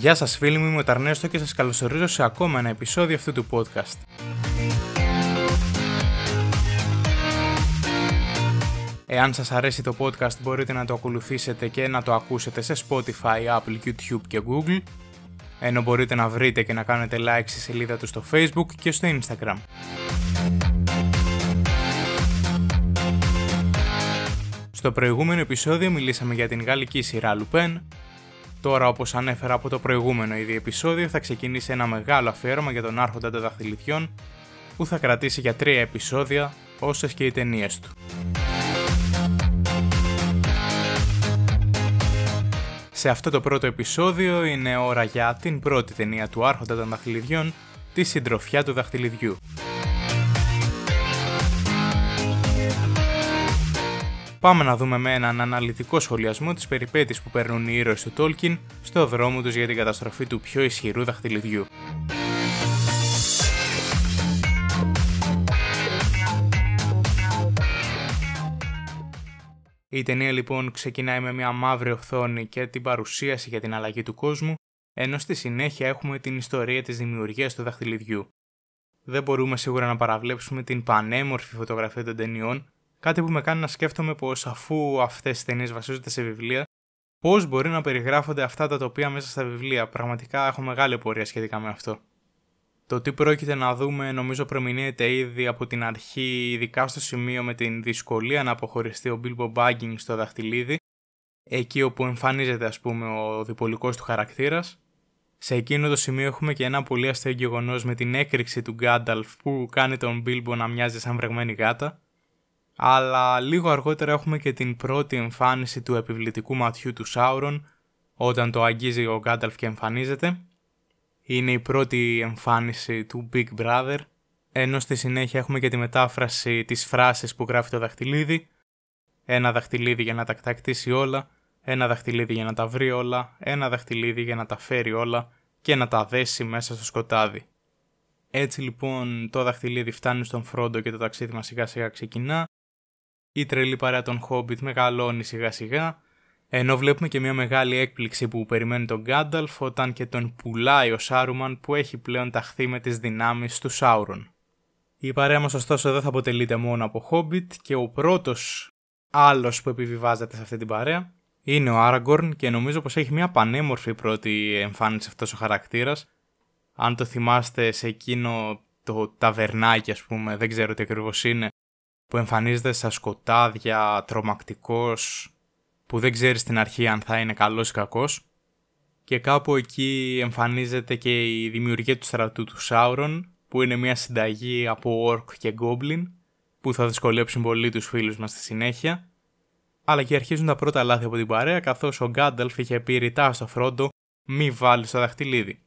Γεια σας φίλοι μου, είμαι ο Ταρνέστο και σας καλωσορίζω σε ακόμα ένα επεισόδιο αυτού του podcast. Εάν σας αρέσει το podcast μπορείτε να το ακολουθήσετε και να το ακούσετε σε Spotify, Apple, YouTube και Google ενώ μπορείτε να βρείτε και να κάνετε like στη σελίδα του στο Facebook και στο Instagram. Στο προηγούμενο επεισόδιο μιλήσαμε για την γαλλική σειρά Lupin. Τώρα όπως ανέφερα από το προηγούμενο ήδη επεισόδιο θα ξεκινήσει ένα μεγάλο αφιέρωμα για τον άρχοντα των δαχτυλιδιών που θα κρατήσει για τρία επεισόδια όσες και οι ταινίες του. Σε αυτό το πρώτο επεισόδιο είναι ώρα για την πρώτη ταινία του Άρχοντα των Δαχτυλιδιών, τη συντροφιά του δαχτυλιδιού. Πάμε να δούμε με έναν αναλυτικό σχολιασμό τις περιπέτειες που παίρνουν οι ήρωες του Τόλκιν στο δρόμο τους για την καταστροφή του πιο ισχυρού δαχτυλιδιού. Η ταινία λοιπόν ξεκινάει με μια μαύρη οθόνη και την παρουσίαση για την αλλαγή του κόσμου, ενώ στη συνέχεια έχουμε την ιστορία της δημιουργίας του δαχτυλιδιού. Δεν μπορούμε σίγουρα να παραβλέψουμε την πανέμορφη φωτογραφία των ταινιών, κάτι που με κάνει να σκέφτομαι πως αφού αυτές οι ταινίες βασίζονται σε βιβλία, πώς μπορεί να περιγράφονται αυτά τα τοπία μέσα στα βιβλία. Πραγματικά έχω μεγάλη πορεία σχετικά με αυτό. Το τι πρόκειται να δούμε νομίζω προμηνύεται ήδη από την αρχή, ειδικά στο σημείο με την δυσκολία να αποχωριστεί ο Bilbo Baggins στο δαχτυλίδι, εκεί όπου εμφανίζεται ας πούμε ο διπολικός του χαρακτήρας. Σε εκείνο το σημείο έχουμε και ένα πολύ αστείο γεγονός με την έκρηξη του Γκάνταλφ που κάνει τον Bilbo να μοιάζει σαν βρεγμένη γάτα. Αλλά λίγο αργότερα έχουμε και την πρώτη εμφάνιση του επιβλητικού ματιού του Σάουρον όταν το αγγίζει ο Γκάνταλφ και εμφανίζεται είναι η πρώτη εμφάνιση του Big Brother, ενώ στη συνέχεια έχουμε και τη μετάφραση της φράσης που γράφει το δαχτυλίδι, ένα δαχτυλίδι για να τα κτακτήσει όλα, ένα δαχτυλίδι για να τα βρει όλα, ένα δαχτυλίδι για να τα φέρει όλα και να τα δέσει μέσα στο σκοτάδι. Έτσι λοιπόν το δαχτυλίδι φτάνει στον Φρόντο και το ταξίδι μας σιγά σιγά ξεκινά. Η τρελή παρέα των Hobbit μεγαλώνει σιγά σιγά ενώ βλέπουμε και μια μεγάλη έκπληξη που περιμένει τον Γκάνταλφ όταν και τον πουλάει ο Σάρουμαν που έχει πλέον ταχθεί με τις δυνάμεις του Σάουρον. Η παρέα μας ωστόσο δεν θα αποτελείται μόνο από Χόμπιτ και ο πρώτος άλλος που επιβιβάζεται σε αυτή την παρέα είναι ο Άραγκορν και νομίζω πως έχει μια πανέμορφη πρώτη εμφάνιση αυτός ο χαρακτήρας. Αν το θυμάστε σε εκείνο το ταβερνάκι ας πούμε, δεν ξέρω τι ακριβώς είναι, που εμφανίζεται στα σκοτάδια, τρομακτικός, που δεν ξέρεις στην αρχή αν θα είναι καλός ή κακός και κάπου εκεί εμφανίζεται και η δημιουργία του στρατού του Σάουρον που είναι μια συνταγή από Orc και Goblin που θα δυσκολέψουν πολύ τους φίλους μας στη συνέχεια αλλά και αρχίζουν τα πρώτα λάθη από την παρέα καθώς ο Γκάνταλφ είχε πει ρητά στο Φρόντο μη βάλεις στο δαχτυλίδι.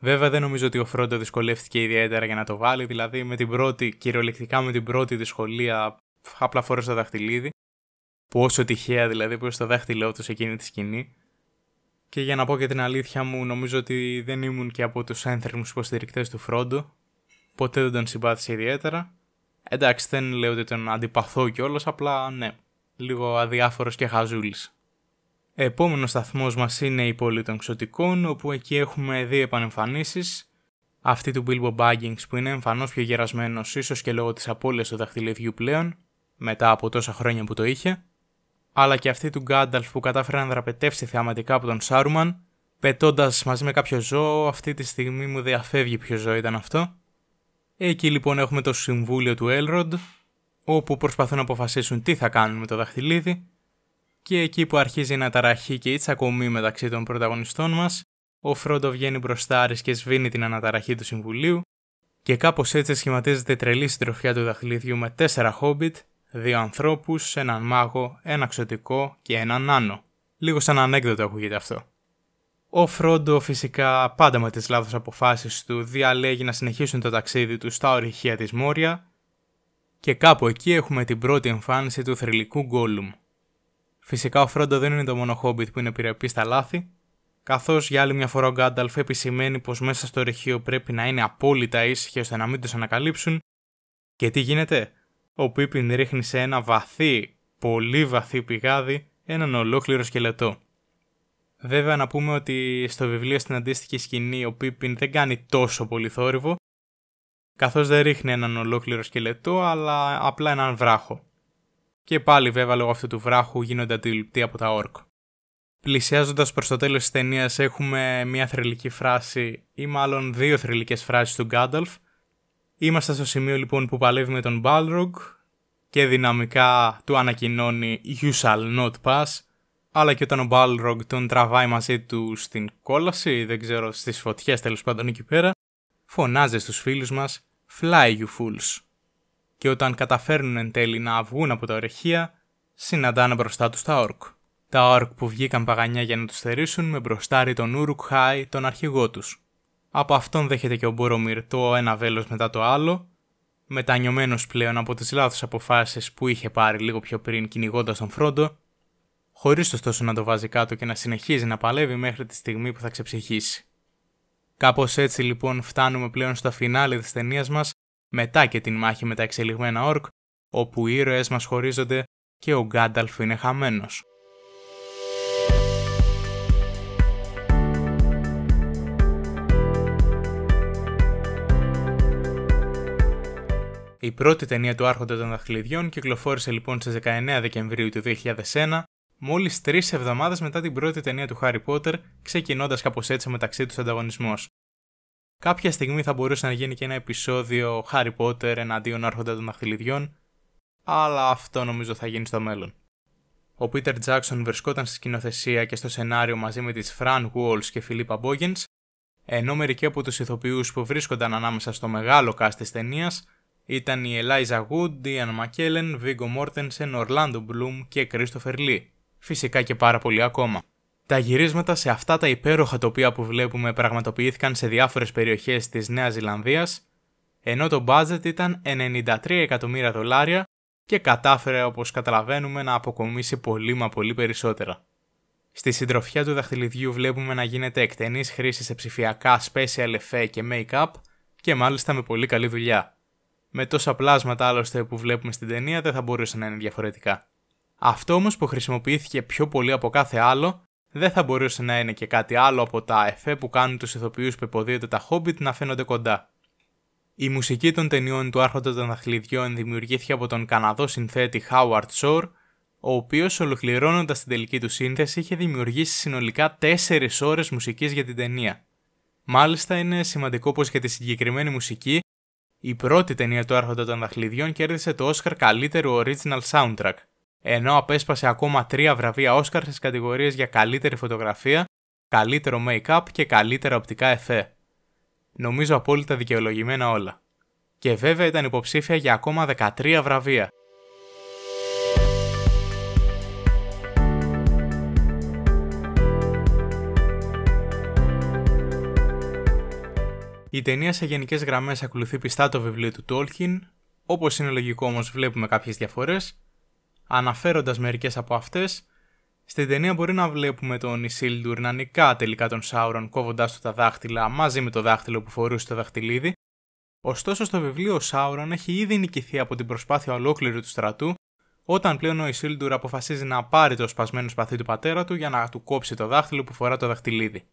Βέβαια δεν νομίζω ότι ο Φρόντο δυσκολεύτηκε ιδιαίτερα για να το βάλει, δηλαδή με την πρώτη, κυριολεκτικά με την πρώτη δυσκολία απλά φορέ το δαχτυλίδι Πόσο τυχαία δηλαδή που είναι στο δάχτυλό του σε εκείνη τη σκηνή. Και για να πω και την αλήθεια μου, νομίζω ότι δεν ήμουν και από τους ένθερμους υποστηρικτές του Φρόντο. Ποτέ δεν τον συμπάθησα ιδιαίτερα. Εντάξει, δεν λέω ότι τον αντιπαθώ κιόλας, απλά ναι, λίγο αδιάφορος και χαζούλης. Επόμενος σταθμός μας είναι η πόλη των Ξωτικών, όπου εκεί έχουμε δύο επανεμφανίσεις. Αυτή του Bilbo Baggins που είναι εμφανώς πιο γερασμένος, ίσως και λόγω της απώλειας του δαχτυλιδιού πλέον, μετά από τόσα χρόνια που το είχε αλλά και αυτή του Γκάνταλφ που κατάφερε να δραπετεύσει θεαματικά από τον Σάρουμαν, πετώντας μαζί με κάποιο ζώο, αυτή τη στιγμή μου διαφεύγει ποιο ζώο ήταν αυτό. Εκεί λοιπόν έχουμε το συμβούλιο του Έλροντ, όπου προσπαθούν να αποφασίσουν τι θα κάνουν με το δαχτυλίδι, και εκεί που αρχίζει να ταραχεί και η τσακωμή μεταξύ των πρωταγωνιστών μας, ο Φρόντο βγαίνει μπροστά και σβήνει την αναταραχή του συμβουλίου, και κάπως έτσι σχηματίζεται τρελή συντροφιά του δαχτυλίδιου με τέσσερα χόμπιτ δύο ανθρώπους, έναν μάγο, ένα ξωτικό και έναν άνω. Λίγο σαν ανέκδοτο ακούγεται αυτό. Ο Φρόντο φυσικά πάντα με τις λάθος αποφάσεις του διαλέγει να συνεχίσουν το ταξίδι του στα ορυχεία της Μόρια και κάπου εκεί έχουμε την πρώτη εμφάνιση του θρηλυκού Γκόλουμ. Φυσικά ο Φρόντο δεν είναι το μόνο χόμπιτ που είναι επιρρεπή στα λάθη, καθώς για άλλη μια φορά ο Γκάνταλφ επισημαίνει πως μέσα στο ορυχείο πρέπει να είναι απόλυτα ήσυχοι ώστε να μην τους ανακαλύψουν. Και τι γίνεται, ο Πίπιν ρίχνει σε ένα βαθύ, πολύ βαθύ πηγάδι έναν ολόκληρο σκελετό. Βέβαια να πούμε ότι στο βιβλίο στην αντίστοιχη σκηνή ο Πίπιν δεν κάνει τόσο πολύ θόρυβο, καθώς δεν ρίχνει έναν ολόκληρο σκελετό, αλλά απλά έναν βράχο. Και πάλι βέβαια λόγω αυτού του βράχου γίνονται αντιληπτοί από τα όρκ. Πλησιάζοντας προς το τέλος της ταινίας, έχουμε μια θρηλυκή φράση, ή μάλλον δύο θρηλυκές φράσεις του Γκάνταλφ. Είμαστε στο σημείο λοιπόν που παλεύει με τον Balrog και δυναμικά του ανακοινώνει You shall not pass, αλλά και όταν ο Balrog τον τραβάει μαζί του στην κόλαση, δεν ξέρω, στις φωτιές τέλος πάντων εκεί πέρα, φωνάζει στους φίλους μας Fly you fools. Και όταν καταφέρνουν εν τέλει να βγουν από τα ορεχεία, συναντάνε μπροστά τους τα όρκ. Τα όρκ που βγήκαν παγανιά για να τους θερήσουν με μπροστάρι τον Ούρουκ Χάι, τον αρχηγό τους. Από αυτόν δέχεται και ο Μπορομίρ το ένα βέλος μετά το άλλο, μετανιωμένος πλέον από τις λάθος αποφάσεις που είχε πάρει λίγο πιο πριν κυνηγώντας τον Φρόντο, χωρίς ωστόσο να το βάζει κάτω και να συνεχίζει να παλεύει μέχρι τη στιγμή που θα ξεψυχήσει. Κάπως έτσι λοιπόν φτάνουμε πλέον στο φινάλε της ταινίας μας, μετά και την μάχη με τα εξελιγμένα όρκ, όπου οι ήρωες μας χωρίζονται και ο Γκάνταλφ είναι χαμένος. Η πρώτη ταινία του Άρχοντα των Δαχτυλιδιών κυκλοφόρησε λοιπόν στις 19 Δεκεμβρίου του 2001, μόλις τρεις εβδομάδες μετά την πρώτη ταινία του Harry Potter, ξεκινώντας κάπως έτσι μεταξύ τους ανταγωνισμός. Κάποια στιγμή θα μπορούσε να γίνει και ένα επεισόδιο Harry Potter εναντίον Άρχοντα των Δαχτυλιδιών, αλλά αυτό νομίζω θα γίνει στο μέλλον. Ο Peter Jackson βρισκόταν στη σκηνοθεσία και στο σενάριο μαζί με τις Fran Walls και Philippa Boggins, ενώ μερικοί από τους ηθοποιούς που βρίσκονταν ανάμεσα στο μεγάλο cast της ταινίας ήταν η Eliza Wood, Ian McKellen, Viggo Mortensen, Orlando Bloom και Christopher Lee. Φυσικά και πάρα πολύ ακόμα. Τα γυρίσματα σε αυτά τα υπέροχα τοπία που βλέπουμε πραγματοποιήθηκαν σε διάφορες περιοχές της Νέας Ζηλανδίας, ενώ το budget ήταν 93 εκατομμύρια δολάρια και κατάφερε όπως καταλαβαίνουμε να αποκομίσει πολύ μα πολύ περισσότερα. Στη συντροφιά του δαχτυλιδιού βλέπουμε να γίνεται εκτενής χρήση σε ψηφιακά special effect και make-up και μάλιστα με πολύ καλή δουλειά. Με τόσα πλάσματα άλλωστε που βλέπουμε στην ταινία δεν θα μπορούσε να είναι διαφορετικά. Αυτό όμως που χρησιμοποιήθηκε πιο πολύ από κάθε άλλο δεν θα μπορούσε να είναι και κάτι άλλο από τα εφέ που κάνουν τους ηθοποιούς που υποδίονται τα Hobbit να φαίνονται κοντά. Η μουσική των ταινιών του Άρχοντα των Δαχτυλιδιών δημιουργήθηκε από τον Καναδό συνθέτη Howard Shore, ο οποίος ολοκληρώνοντας την τελική του σύνθεση είχε δημιουργήσει συνολικά 4 ώρες μουσικής για την ταινία. Μάλιστα είναι σημαντικό πω για τη συγκεκριμένη μουσική η πρώτη ταινία του Άρχοντα των Δαχτυλιδιών κέρδισε το Oscar καλύτερου original soundtrack, ενώ απέσπασε ακόμα τρία βραβεία Oscar στις κατηγορίες για καλύτερη φωτογραφία, καλύτερο make-up και καλύτερα οπτικά εφέ. Νομίζω απόλυτα δικαιολογημένα όλα. Και βέβαια ήταν υποψήφια για ακόμα 13 βραβεία. Η ταινία σε γενικές γραμμές ακολουθεί πιστά το βιβλίο του Tolkien, όπως είναι λογικό όμως βλέπουμε κάποιες διαφορές. Αναφέροντας μερικές από αυτές, στην ταινία μπορεί να βλέπουμε τον Ισίλντουρ να νικά τελικά τον Σάουρον κόβοντάς του τα δάχτυλα μαζί με το δάχτυλο που φορούσε το δαχτυλίδι. Ωστόσο, στο βιβλίο ο Σάουρον έχει ήδη νικηθεί από την προσπάθεια ολόκληρου του στρατού, όταν πλέον ο Ισίλντουρ αποφασίζει να πάρει το σπασμένο σπαθί του πατέρα του για να του κόψει το δάχτυλο που φορά το δαχτυλίδι.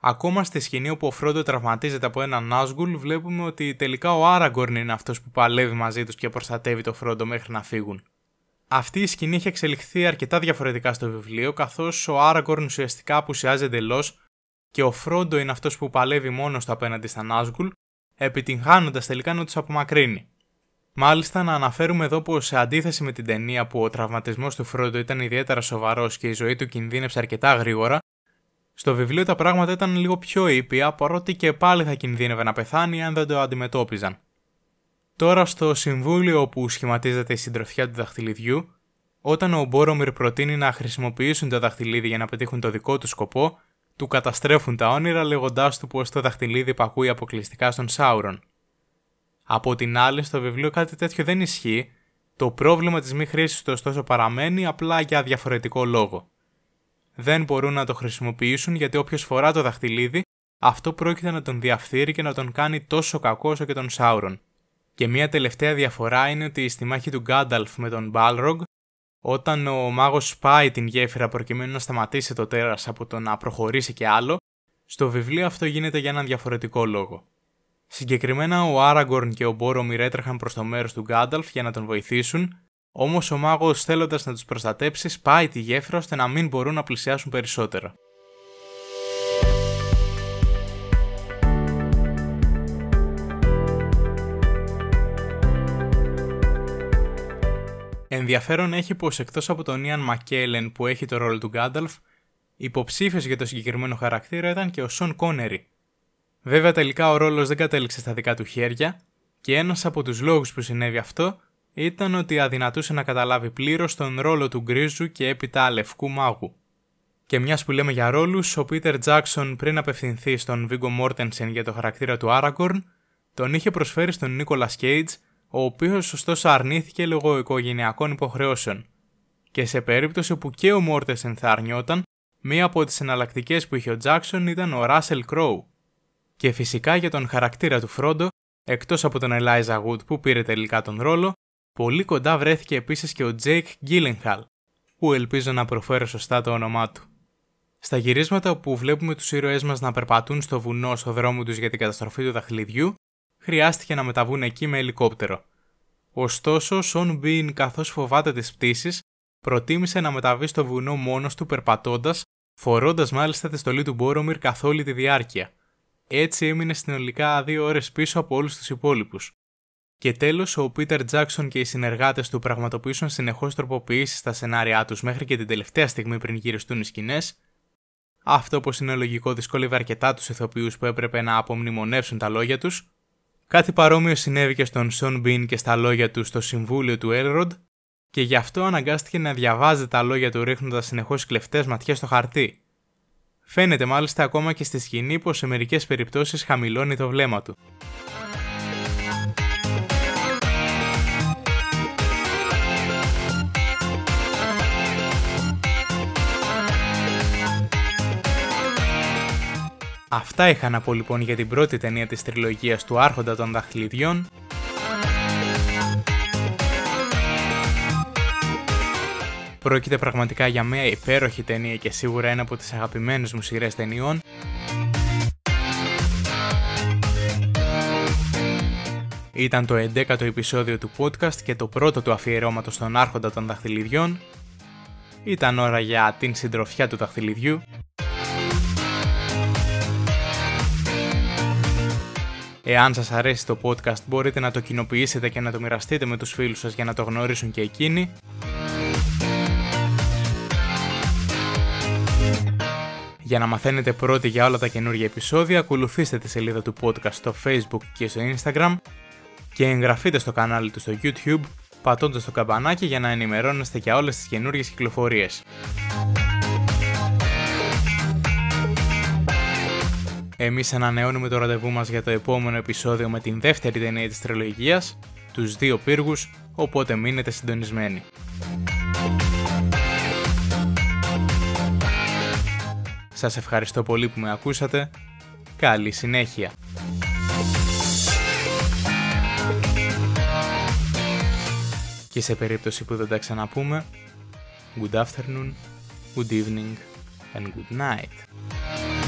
Ακόμα στη σκηνή όπου ο Φρόντο τραυματίζεται από έναν Νάσγκουλ, βλέπουμε ότι τελικά ο Άραγκορν είναι αυτός που παλεύει μαζί τους και προστατεύει το Φρόντο μέχρι να φύγουν. Αυτή η σκηνή έχει εξελιχθεί αρκετά διαφορετικά στο βιβλίο, καθώς ο Άραγκορν ουσιαστικά απουσιάζει εντελώς και ο Φρόντο είναι αυτός που παλεύει μόνος του απέναντι στα Νάσγκουλ, επιτυγχάνοντας τελικά να τους απομακρύνει. Μάλιστα, να αναφέρουμε εδώ πως σε αντίθεση με την ταινία που ο τραυματισμός του Φρόντο ήταν ιδιαίτερα σοβαρός και η ζωή του κινδύνεψε αρκετά γρήγορα, στο βιβλίο τα πράγματα ήταν λίγο πιο ήπια, παρότι και πάλι θα κινδύνευε να πεθάνει αν δεν το αντιμετώπιζαν. Τώρα στο συμβούλιο όπου σχηματίζεται η συντροφιά του δαχτυλιδιού, όταν ο Μπόρομιρ προτείνει να χρησιμοποιήσουν το δαχτυλίδι για να πετύχουν το δικό του σκοπό, του καταστρέφουν τα όνειρα λέγοντάς του πως το δαχτυλίδι πακούει αποκλειστικά στον Σάουρον. Από την άλλη, στο βιβλίο κάτι τέτοιο δεν ισχύει, το πρόβλημα της μη χρήσης του ωστόσο παραμένει απλά για διαφορετικό λόγο δεν μπορούν να το χρησιμοποιήσουν γιατί όποιος φορά το δαχτυλίδι, αυτό πρόκειται να τον διαφθείρει και να τον κάνει τόσο κακό όσο και τον Σάουρον. Και μια τελευταία διαφορά είναι ότι στη μάχη του Γκάνταλφ με τον Balrog, όταν ο μάγος σπάει την γέφυρα προκειμένου να σταματήσει το τέρας από το να προχωρήσει και άλλο, στο βιβλίο αυτό γίνεται για έναν διαφορετικό λόγο. Συγκεκριμένα ο Άραγκορν και ο Μπόρομιρ έτρεχαν προς το μέρος του Γκάνταλφ για να τον βοηθήσουν, όμως ο μάγος θέλοντας να τους προστατέψει σπάει τη γέφυρα ώστε να μην μπορούν να πλησιάσουν περισσότερο. Ενδιαφέρον έχει πως εκτός από τον Ιαν Μακέλεν που έχει το ρόλο του Γκάνταλφ, υποψήφιος για το συγκεκριμένο χαρακτήρα ήταν και ο Σον Κόνερι. Βέβαια τελικά ο ρόλος δεν κατέληξε στα δικά του χέρια και ένας από τους λόγους που συνέβη αυτό ήταν ότι αδυνατούσε να καταλάβει πλήρως τον ρόλο του γκρίζου και έπειτα λευκού μάγου. Και μιας που λέμε για ρόλους, ο Πίτερ Τζάξον πριν απευθυνθεί στον Βίγκο Μόρτενσεν για το χαρακτήρα του Άραγκορν, τον είχε προσφέρει στον Νίκολας Κέιτζ ο οποίος ωστόσο αρνήθηκε λόγω οικογενειακών υποχρεώσεων. Και σε περίπτωση που και ο Μόρτεσεν θα αρνιόταν, μία από τις εναλλακτικές που είχε ο Τζάκσον ήταν ο Ράσελ Κρόου. Και φυσικά για τον χαρακτήρα του Φρόντο, εκτός από τον Ελάιζα Γουντ που πήρε τελικά τον ρόλο, πολύ κοντά βρέθηκε επίσης και ο Τζέικ Γκίλενχαλ, που ελπίζω να προφέρω σωστά το όνομά του. Στα γυρίσματα που βλέπουμε τους ήρωές μας να περπατούν στο βουνό στο δρόμο τους για την καταστροφή του δαχτυλιδιού, χρειάστηκε να μεταβούν εκεί με ελικόπτερο. Ωστόσο, ο Σον Μπιν, καθώς φοβάται τις πτήσεις, προτίμησε να μεταβεί στο βουνό μόνος του περπατώντας, φορώντας μάλιστα τη στολή του Μπόρομιρ καθ' όλη τη διάρκεια. Έτσι έμεινε συνολικά δύο ώρες πίσω από όλους τους υπόλοιπους. Και τέλος, ο Πίτερ Τζάξον και οι συνεργάτες του πραγματοποιήσουν συνεχώς τροποποιήσεις στα σενάρια τους μέχρι και την τελευταία στιγμή πριν γυριστούν οι σκηνές. Αυτό, όπως είναι λογικό, δυσκόλευε αρκετά τους ηθοποιούς που έπρεπε να απομνημονεύσουν τα λόγια τους, Κάτι παρόμοιο συνέβη και στον Σον Μπιν και στα λόγια του στο συμβούλιο του Έλροντ και γι' αυτό αναγκάστηκε να διαβάζει τα λόγια του ρίχνοντας συνεχώς κλεφτές ματιές στο χαρτί. Φαίνεται μάλιστα ακόμα και στη σκηνή πως σε μερικές περιπτώσεις χαμηλώνει το βλέμμα του. Αυτά είχα να πω λοιπόν για την πρώτη ταινία της τριλογίας του Άρχοντα των Δαχτυλιδιών. Πρόκειται πραγματικά για μια υπέροχη ταινία και σίγουρα ένα από τις αγαπημένες μου σειρές ταινιών. Ήταν το 11ο επεισόδιο του podcast και το πρώτο του αφιερώματος στον Άρχοντα των Δαχτυλιδιών. Ήταν ώρα για την συντροφιά του δαχτυλιδιού. Εάν σας αρέσει το podcast μπορείτε να το κοινοποιήσετε και να το μοιραστείτε με τους φίλους σας για να το γνωρίσουν και εκείνοι. Για να μαθαίνετε πρώτοι για όλα τα καινούργια επεισόδια, ακολουθήστε τη σελίδα του podcast στο facebook και στο instagram και εγγραφείτε στο κανάλι του στο youtube πατώντας το καμπανάκι για να ενημερώνεστε για όλες τις καινούργιες κυκλοφορίες. Εμείς ανανεώνουμε το ραντεβού μας για το επόμενο επεισόδιο με την δεύτερη ταινία της τριλογίας, τους δύο πύργους, οπότε μείνετε συντονισμένοι. Σας ευχαριστώ πολύ που με ακούσατε. Καλή συνέχεια. Και σε περίπτωση που δεν τα ξαναπούμε, good afternoon, good evening and good night.